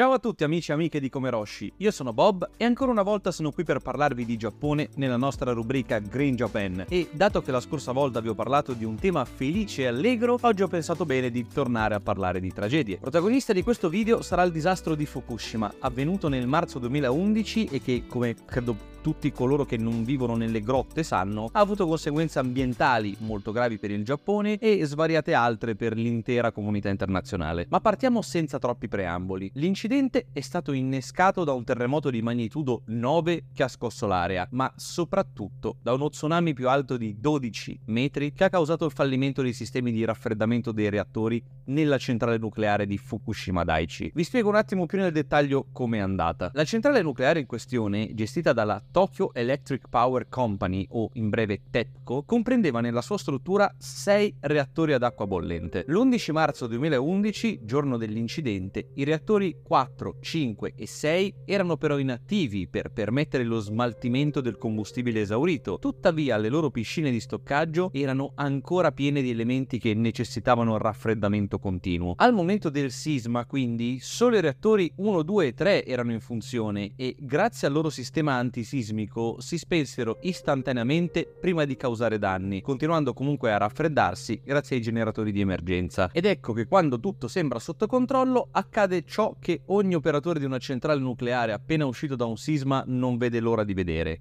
Ciao a tutti amici e amiche di Komeroshi, io sono Bob e ancora una volta sono qui per parlarvi di Giappone nella nostra rubrica Green Japan e dato che la scorsa volta vi ho parlato di un tema felice e allegro, oggi ho pensato bene di tornare a parlare di tragedie. Protagonista di questo video sarà il disastro di Fukushima, avvenuto nel marzo 2011 e che, come credo tutti coloro che non vivono nelle grotte sanno, ha avuto conseguenze ambientali molto gravi per il Giappone e svariate altre per l'intera comunità internazionale. Ma partiamo senza troppi preamboli. L'incidente è stato innescato da un terremoto di magnitudo 9 che ha scosso l'area, ma soprattutto da uno tsunami più alto di 12 metri che ha causato il fallimento dei sistemi di raffreddamento dei reattori nella centrale nucleare di Fukushima Daiichi. Vi spiego un attimo più nel dettaglio come è andata. La centrale nucleare in questione, gestita dalla Tokyo Electric Power Company, o in breve TEPCO, comprendeva nella sua struttura 6 reattori ad acqua bollente. L'11 marzo 2011, giorno dell'incidente, i reattori 4, 5 e 6 erano però inattivi per permettere lo smaltimento del combustibile esaurito, tuttavia le loro piscine di stoccaggio erano ancora piene di elementi che necessitavano raffreddamento continuo. Al momento del sisma, quindi, solo i reattori 1, 2 e 3 erano in funzione e grazie al loro sistema antisismico si spensero istantaneamente prima di causare danni, continuando comunque a raffreddarsi grazie ai generatori di emergenza. Ed ecco che quando tutto sembra sotto controllo accade ciò che ogni operatore di una centrale nucleare appena uscito da un sisma non vede l'ora di vedere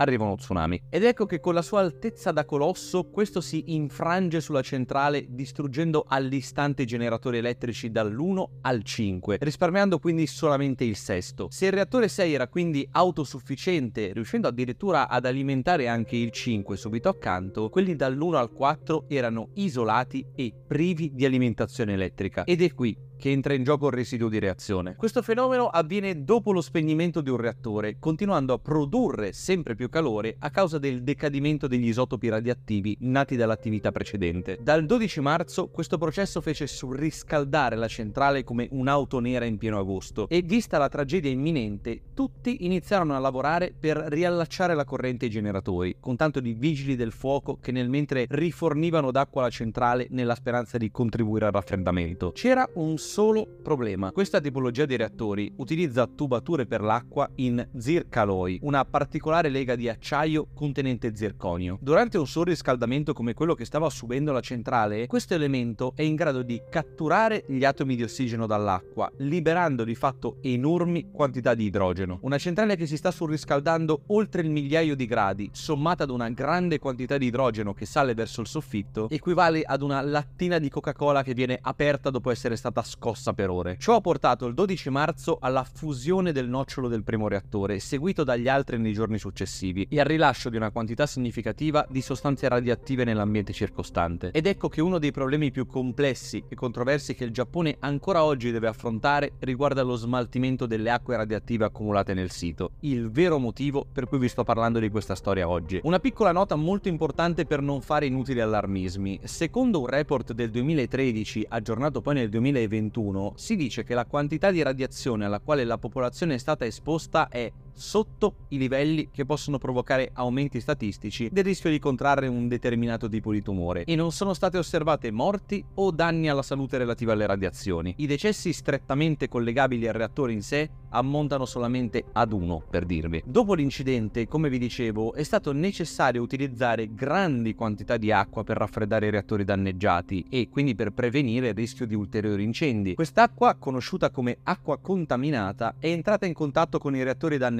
arriva uno tsunami. Ed ecco che con la sua altezza da colosso questo si infrange sulla centrale distruggendo all'istante i generatori elettrici dall'1 al 5, risparmiando quindi solamente il sesto. Se il reattore 6 era quindi autosufficiente, riuscendo addirittura ad alimentare anche il 5 subito accanto, quelli dall'1 al 4 erano isolati e privi di alimentazione elettrica. Ed è qui che entra in gioco il residuo di reazione. Questo fenomeno avviene dopo lo spegnimento di un reattore, continuando a produrre sempre più calore a causa del decadimento degli isotopi radioattivi nati dall'attività precedente. Dal 12 marzo questo processo fece surriscaldare la centrale come un'auto nera in pieno agosto e vista la tragedia imminente, tutti iniziarono a lavorare per riallacciare la corrente ai generatori, con tanto di vigili del fuoco che nel mentre rifornivano d'acqua la centrale nella speranza di contribuire al raffreddamento. C'era un solo problema. Questa tipologia di reattori utilizza tubature per l'acqua in zircaloi, una particolare lega di acciaio contenente zirconio. Durante un surriscaldamento come quello che stava subendo la centrale, questo elemento è in grado di catturare gli atomi di ossigeno dall'acqua, liberando di fatto enormi quantità di idrogeno. Una centrale che si sta surriscaldando oltre il migliaio di gradi, sommata ad una grande quantità di idrogeno che sale verso il soffitto, equivale ad una lattina di Coca-Cola che viene aperta dopo essere stata scoperta scossa per ore. Ciò ha portato il 12 marzo alla fusione del nocciolo del primo reattore, seguito dagli altri nei giorni successivi, e al rilascio di una quantità significativa di sostanze radioattive nell'ambiente circostante. Ed ecco che uno dei problemi più complessi e controversi che il Giappone ancora oggi deve affrontare riguarda lo smaltimento delle acque radioattive accumulate nel sito, il vero motivo per cui vi sto parlando di questa storia oggi. Una piccola nota molto importante per non fare inutili allarmismi. Secondo un report del 2013, aggiornato poi nel 2021, 2021 si dice che la quantità di radiazione alla quale la popolazione è stata esposta è sotto i livelli che possono provocare aumenti statistici del rischio di contrarre un determinato tipo di tumore e non sono state osservate morti o danni alla salute relativi alle radiazioni. I decessi strettamente collegabili al reattore in sé ammontano solamente ad uno, per dirvi. Dopo l'incidente, come vi dicevo, è stato necessario utilizzare grandi quantità di acqua per raffreddare i reattori danneggiati e quindi per prevenire il rischio di ulteriori incendi. Quest'acqua, conosciuta come acqua contaminata, è entrata in contatto con i reattori danneggiati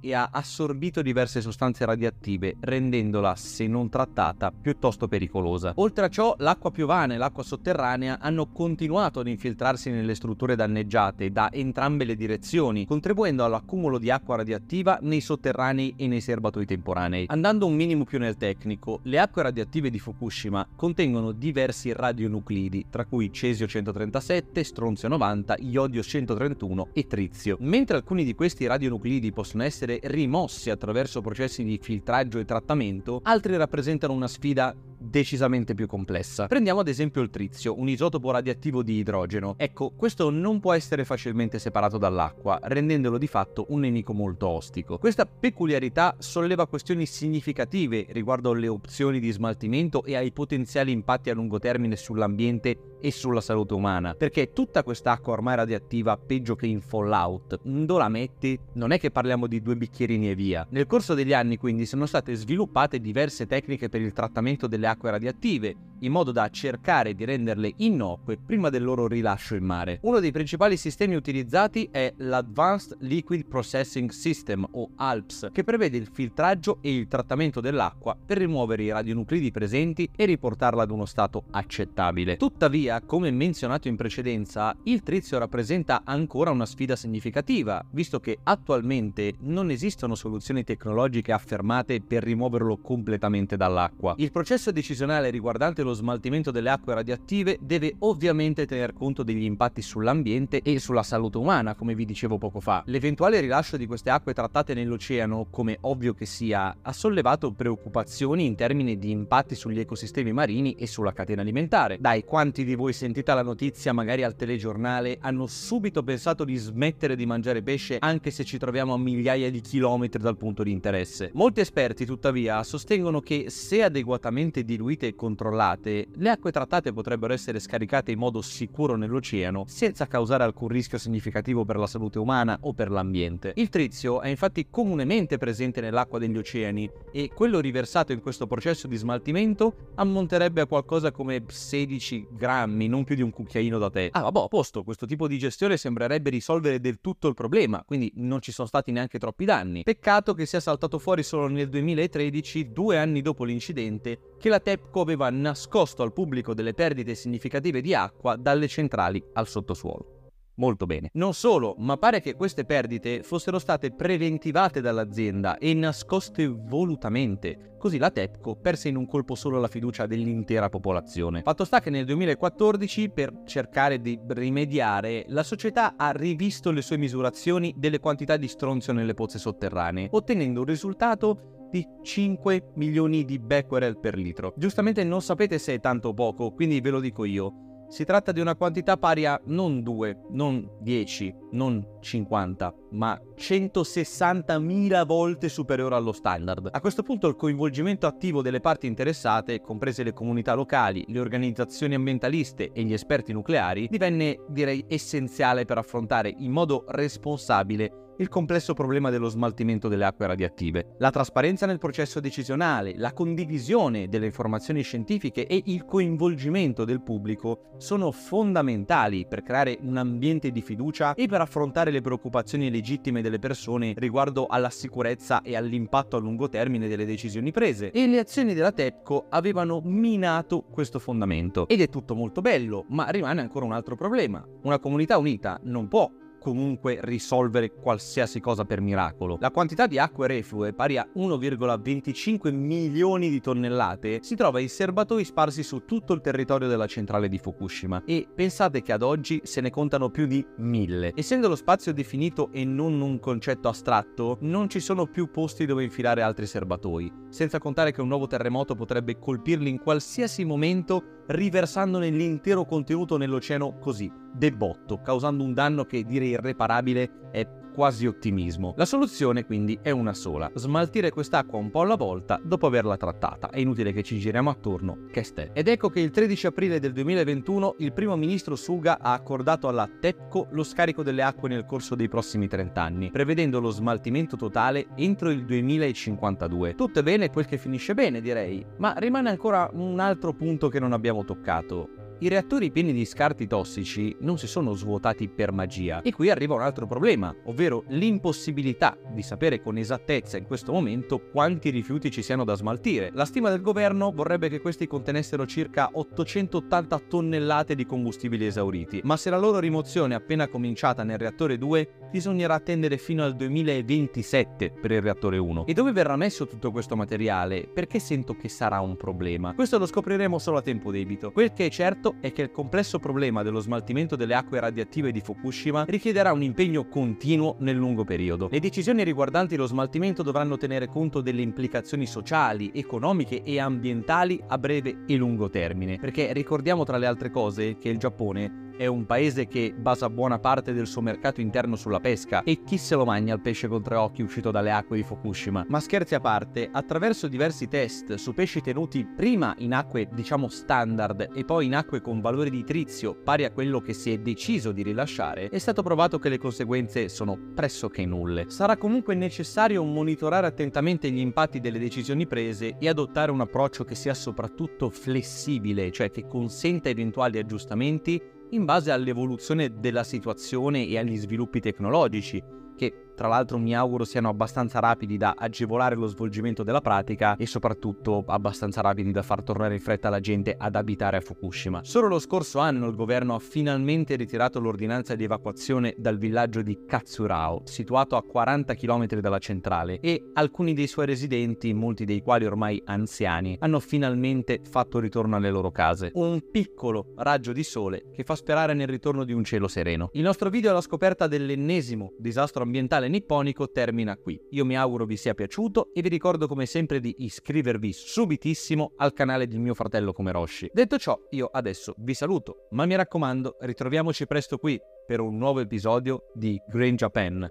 e ha assorbito diverse sostanze radioattive, rendendola, se non trattata, piuttosto pericolosa. Oltre a ciò, l'acqua piovana e l'acqua sotterranea hanno continuato ad infiltrarsi nelle strutture danneggiate da entrambe le direzioni contribuendo all'accumulo di acqua radioattiva nei sotterranei e nei serbatoi temporanei. Andando un minimo più nel tecnico, le acque radioattive di Fukushima contengono diversi radionuclidi, tra cui cesio 137, stronzio 90, iodio 131 e trizio. Mentre alcuni di questi radionuclidi possono essere rimossi attraverso processi di filtraggio e trattamento, altri rappresentano una sfida decisamente più complessa. Prendiamo ad esempio il trizio, un isotopo radioattivo di idrogeno. Ecco, questo non può essere facilmente separato dall'acqua, rendendolo di fatto un nemico molto ostico. Questa peculiarità solleva questioni significative riguardo alle opzioni di smaltimento e ai potenziali impatti a lungo termine sull'ambiente e sulla salute umana, perché tutta quest'acqua ormai radioattiva, peggio che in Fallout, dove la metti, non è che parliamo di due bicchierini e via. Nel corso degli anni quindi sono state sviluppate diverse tecniche per il trattamento delle acque radioattive, in modo da cercare di renderle innocue prima del loro rilascio in mare. Uno dei principali sistemi utilizzati è l'Advanced Liquid Processing System o ALPS, che prevede il filtraggio e il trattamento dell'acqua per rimuovere i radionuclidi presenti e riportarla ad uno stato accettabile. Tuttavia, come menzionato in precedenza, il trizio rappresenta ancora una sfida significativa, visto che attualmente non esistono soluzioni tecnologiche affermate per rimuoverlo completamente dall'acqua. Il processo decisionale riguardante lo smaltimento delle acque radioattive deve ovviamente tener conto degli impatti sull'ambiente e sulla salute umana, come vi dicevo poco fa. L'eventuale rilascio di queste acque trattate nell'oceano, come ovvio che sia, ha sollevato preoccupazioni in termini di impatti sugli ecosistemi marini e sulla catena alimentare. Dai, quanti di voi sentita la notizia magari al telegiornale hanno subito pensato di smettere di mangiare pesce anche se ci troviamo a migliaia di chilometri dal punto di interesse? Molti esperti, tuttavia, sostengono che se adeguatamente diluite e controllate, le acque trattate potrebbero essere scaricate in modo sicuro nell'oceano senza causare alcun rischio significativo per la salute umana o per l'ambiente. Il trizio è infatti comunemente presente nell'acqua degli oceani e quello riversato in questo processo di smaltimento ammonterebbe a qualcosa come 16 grammi, non più di un cucchiaino da tè. Ah, vabbè, a posto, questo tipo di gestione sembrerebbe risolvere del tutto il problema, quindi non ci sono stati neanche troppi danni. Peccato che sia saltato fuori solo nel 2013, due anni dopo l'incidente, che la TEPCO aveva nascosto al pubblico delle perdite significative di acqua dalle centrali al sottosuolo. Molto bene. Non solo, ma pare che queste perdite fossero state preventivate dall'azienda e nascoste volutamente, così la TEPCO perse in un colpo solo la fiducia dell'intera popolazione. Fatto sta che nel 2014, per cercare di rimediare, la società ha rivisto le sue misurazioni delle quantità di stronzio nelle pozze sotterranee, ottenendo un risultato di 5 milioni di becquerel per litro. Giustamente non sapete se è tanto o poco, quindi ve lo dico io. Si tratta di una quantità pari a non 2, non 10, non 50, ma 160.000 volte superiore allo standard. A questo punto il coinvolgimento attivo delle parti interessate, comprese le comunità locali, le organizzazioni ambientaliste e gli esperti nucleari, divenne direi essenziale per affrontare in modo responsabile il complesso problema dello smaltimento delle acque radioattive. La trasparenza nel processo decisionale, la condivisione delle informazioni scientifiche e il coinvolgimento del pubblico sono fondamentali per creare un ambiente di fiducia e per affrontare le preoccupazioni legittime delle persone riguardo alla sicurezza e all'impatto a lungo termine delle decisioni prese. E le azioni della TEPCO avevano minato questo fondamento. Ed è tutto molto bello, ma rimane ancora un altro problema. Una comunità unita non può comunque risolvere qualsiasi cosa per miracolo. La quantità di acque reflue, pari a 1,25 milioni di tonnellate, si trova in serbatoi sparsi su tutto il territorio della centrale di Fukushima e pensate che ad oggi se ne contano più di mille. Essendo lo spazio definito e non un concetto astratto, non ci sono più posti dove infilare altri serbatoi, senza contare che un nuovo terremoto potrebbe colpirli in qualsiasi momento riversandone l'intero contenuto nell'oceano così, debotto, causando un danno che direi irreparabile è quasi ottimismo. La soluzione quindi è una sola, smaltire quest'acqua un po' alla volta dopo averla trattata. È inutile che ci giriamo attorno, che ste. Ed ecco che il 13 aprile del 2021 il primo ministro Suga ha accordato alla TEPCO lo scarico delle acque nel corso dei prossimi 30 anni, prevedendo lo smaltimento totale entro il 2052. Tutto bene quel che finisce bene, direi, ma rimane ancora un altro punto che non abbiamo toccato i reattori pieni di scarti tossici non si sono svuotati per magia. E qui arriva un altro problema, ovvero l'impossibilità di sapere con esattezza in questo momento quanti rifiuti ci siano da smaltire. La stima del governo vorrebbe che questi contenessero circa 880 tonnellate di combustibili esauriti, ma se la loro rimozione è appena cominciata nel reattore 2, bisognerà attendere fino al 2027 per il reattore 1. E dove verrà messo tutto questo materiale? Perché sento che sarà un problema? Questo lo scopriremo solo a tempo debito. Quel che è certo fatto è che il complesso problema dello smaltimento delle acque radioattive di Fukushima richiederà un impegno continuo nel lungo periodo. Le decisioni riguardanti lo smaltimento dovranno tenere conto delle implicazioni sociali, economiche e ambientali a breve e lungo termine, perché ricordiamo tra le altre cose che il Giappone è un paese che basa buona parte del suo mercato interno sulla pesca e chi se lo magna il pesce con tre occhi uscito dalle acque di Fukushima. Ma scherzi a parte, attraverso diversi test su pesci tenuti prima in acque diciamo standard e poi in acque con valore di trizio pari a quello che si è deciso di rilasciare, è stato provato che le conseguenze sono pressoché nulle. Sarà comunque necessario monitorare attentamente gli impatti delle decisioni prese e adottare un approccio che sia soprattutto flessibile, cioè che consenta eventuali aggiustamenti in base all'evoluzione della situazione e agli sviluppi tecnologici, che tra l'altro mi auguro siano abbastanza rapidi da agevolare lo svolgimento della pratica e soprattutto abbastanza rapidi da far tornare in fretta la gente ad abitare a Fukushima. Solo lo scorso anno il governo ha finalmente ritirato l'ordinanza di evacuazione dal villaggio di Katsurao, situato a 40 km dalla centrale, e alcuni dei suoi residenti, molti dei quali ormai anziani, hanno finalmente fatto ritorno alle loro case. Un piccolo raggio di sole che fa sperare nel ritorno di un cielo sereno. Il nostro video alla scoperta dell'ennesimo disastro ambientale canale nipponico termina qui. Io mi auguro vi sia piaciuto e vi ricordo come sempre di iscrivervi subitissimo al canale del mio fratello Comeroshi. Detto ciò, io adesso vi saluto, ma mi raccomando, ritroviamoci presto qui per un nuovo episodio di Green Japan.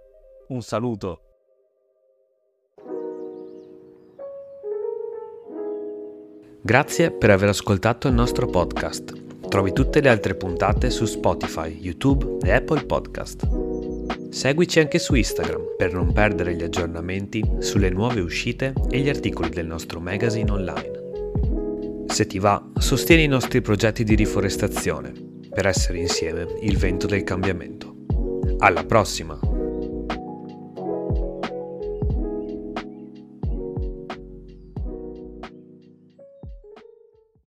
Un saluto! Grazie per aver ascoltato il nostro podcast. Trovi tutte le altre puntate su Spotify, YouTube e Apple Podcast. Seguici anche su Instagram per non perdere gli aggiornamenti sulle nuove uscite e gli articoli del nostro magazine online. Se ti va, sostieni i nostri progetti di riforestazione per essere insieme il vento del cambiamento. Alla prossima!